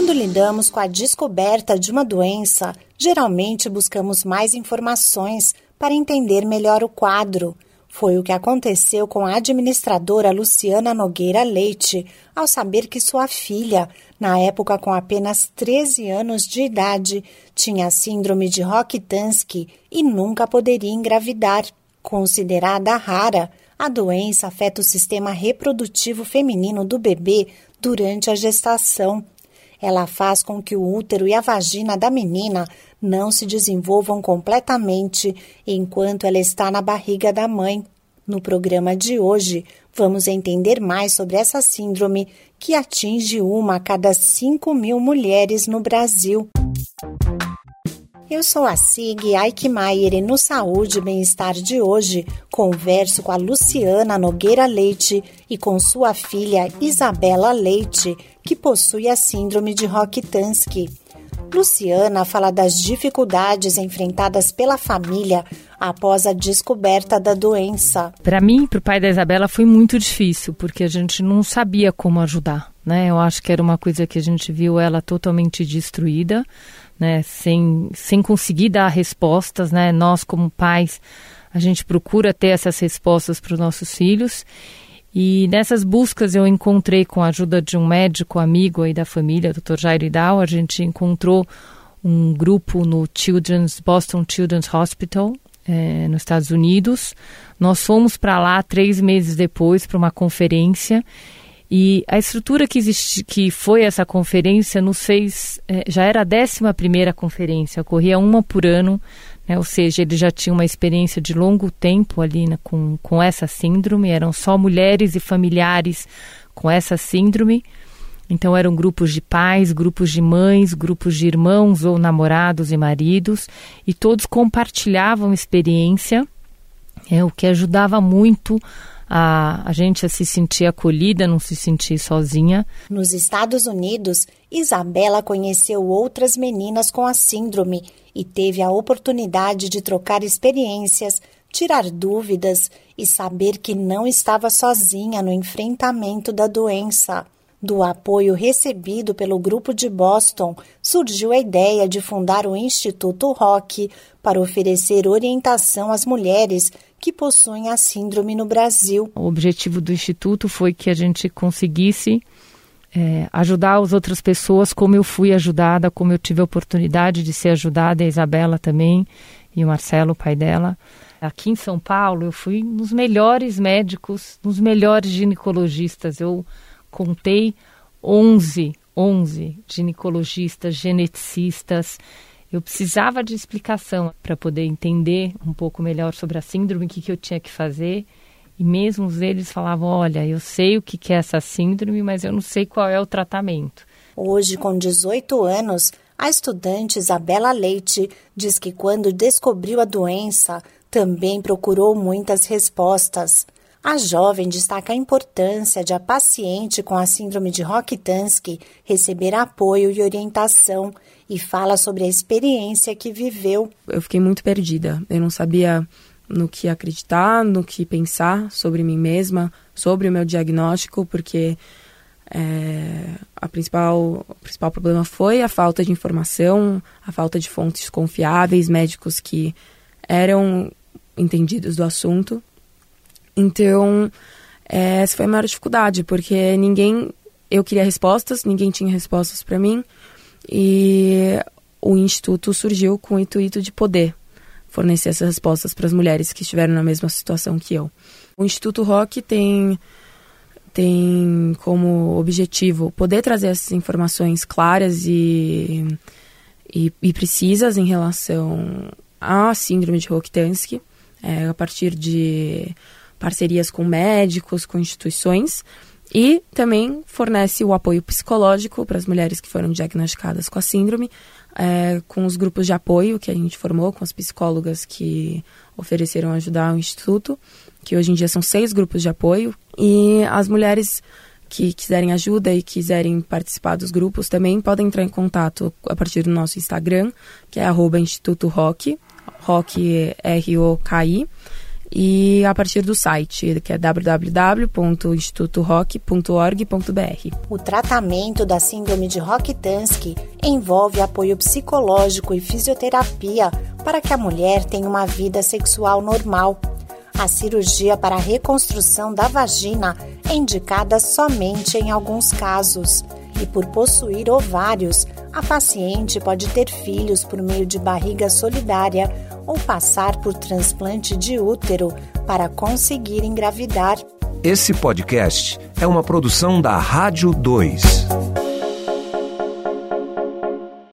Quando lidamos com a descoberta de uma doença, geralmente buscamos mais informações para entender melhor o quadro. Foi o que aconteceu com a administradora Luciana Nogueira Leite ao saber que sua filha, na época com apenas 13 anos de idade, tinha síndrome de Rokitansky e nunca poderia engravidar. Considerada rara, a doença afeta o sistema reprodutivo feminino do bebê durante a gestação. Ela faz com que o útero e a vagina da menina não se desenvolvam completamente enquanto ela está na barriga da mãe. No programa de hoje, vamos entender mais sobre essa síndrome que atinge uma a cada 5 mil mulheres no Brasil. Eu sou a Sig Aikmaier e no Saúde e Bem-Estar de hoje converso com a Luciana Nogueira Leite e com sua filha Isabela Leite, que possui a síndrome de Rokitansky. Luciana fala das dificuldades enfrentadas pela família após a descoberta da doença. Para mim, para o pai da Isabela, foi muito difícil, porque a gente não sabia como ajudar. Né? Eu acho que era uma coisa que a gente viu ela totalmente destruída, né? sem, sem conseguir dar respostas. Né? Nós, como pais, a gente procura ter essas respostas para os nossos filhos. E nessas buscas eu encontrei, com a ajuda de um médico amigo aí da família, Dr. Jair Idal, a gente encontrou um grupo no Children's Boston Children's Hospital, é, nos Estados Unidos. Nós fomos para lá três meses depois para uma conferência e a estrutura que existe, que foi essa conferência, nos fez, é, já era a décima primeira conferência, ocorria uma por ano né? ou seja, ele já tinha uma experiência de longo tempo ali né, com, com essa síndrome, eram só mulheres e familiares com essa síndrome. Então eram grupos de pais, grupos de mães, grupos de irmãos ou namorados e maridos, e todos compartilhavam experiência, é, o que ajudava muito a, a gente a se sentir acolhida, não se sentir sozinha. Nos Estados Unidos, Isabela conheceu outras meninas com a síndrome e teve a oportunidade de trocar experiências, tirar dúvidas e saber que não estava sozinha no enfrentamento da doença. Do apoio recebido pelo grupo de Boston, surgiu a ideia de fundar o Instituto Rock para oferecer orientação às mulheres que possuem a síndrome no Brasil. O objetivo do Instituto foi que a gente conseguisse é, ajudar as outras pessoas como eu fui ajudada, como eu tive a oportunidade de ser ajudada, a Isabela também e o Marcelo, o pai dela. Aqui em São Paulo, eu fui nos melhores médicos, nos melhores ginecologistas. Eu contei 11, 11 ginecologistas, geneticistas. Eu precisava de explicação para poder entender um pouco melhor sobre a síndrome, o que, que eu tinha que fazer. E mesmo eles falavam: olha, eu sei o que é essa síndrome, mas eu não sei qual é o tratamento. Hoje, com 18 anos, a estudante Isabela Leite diz que quando descobriu a doença, também procurou muitas respostas. A jovem destaca a importância de a paciente com a síndrome de Rokitansky receber apoio e orientação e fala sobre a experiência que viveu. Eu fiquei muito perdida. Eu não sabia no que acreditar, no que pensar sobre mim mesma, sobre o meu diagnóstico, porque é, a principal, o principal problema foi a falta de informação, a falta de fontes confiáveis, médicos que eram entendidos do assunto. Então, é, essa foi a maior dificuldade, porque ninguém. Eu queria respostas, ninguém tinha respostas para mim, e o Instituto surgiu com o intuito de poder fornecer essas respostas para as mulheres que estiveram na mesma situação que eu. O Instituto Rock tem tem como objetivo poder trazer essas informações claras e, e, e precisas em relação à síndrome de Rokitansky, é, a partir de parcerias com médicos, com instituições, e também fornece o apoio psicológico para as mulheres que foram diagnosticadas com a síndrome, é, com os grupos de apoio que a gente formou, com as psicólogas que ofereceram ajudar o Instituto, que hoje em dia são seis grupos de apoio, e as mulheres que quiserem ajuda e quiserem participar dos grupos também podem entrar em contato a partir do nosso Instagram, que é arroba Instituto Rock, Rock R-O-K-I, e a partir do site, que é www.institutorock.org.br. O tratamento da síndrome de Rokitansky envolve apoio psicológico e fisioterapia para que a mulher tenha uma vida sexual normal. A cirurgia para a reconstrução da vagina é indicada somente em alguns casos. E por possuir ovários, a paciente pode ter filhos por meio de barriga solidária ou passar por transplante de útero para conseguir engravidar. Esse podcast é uma produção da Rádio 2.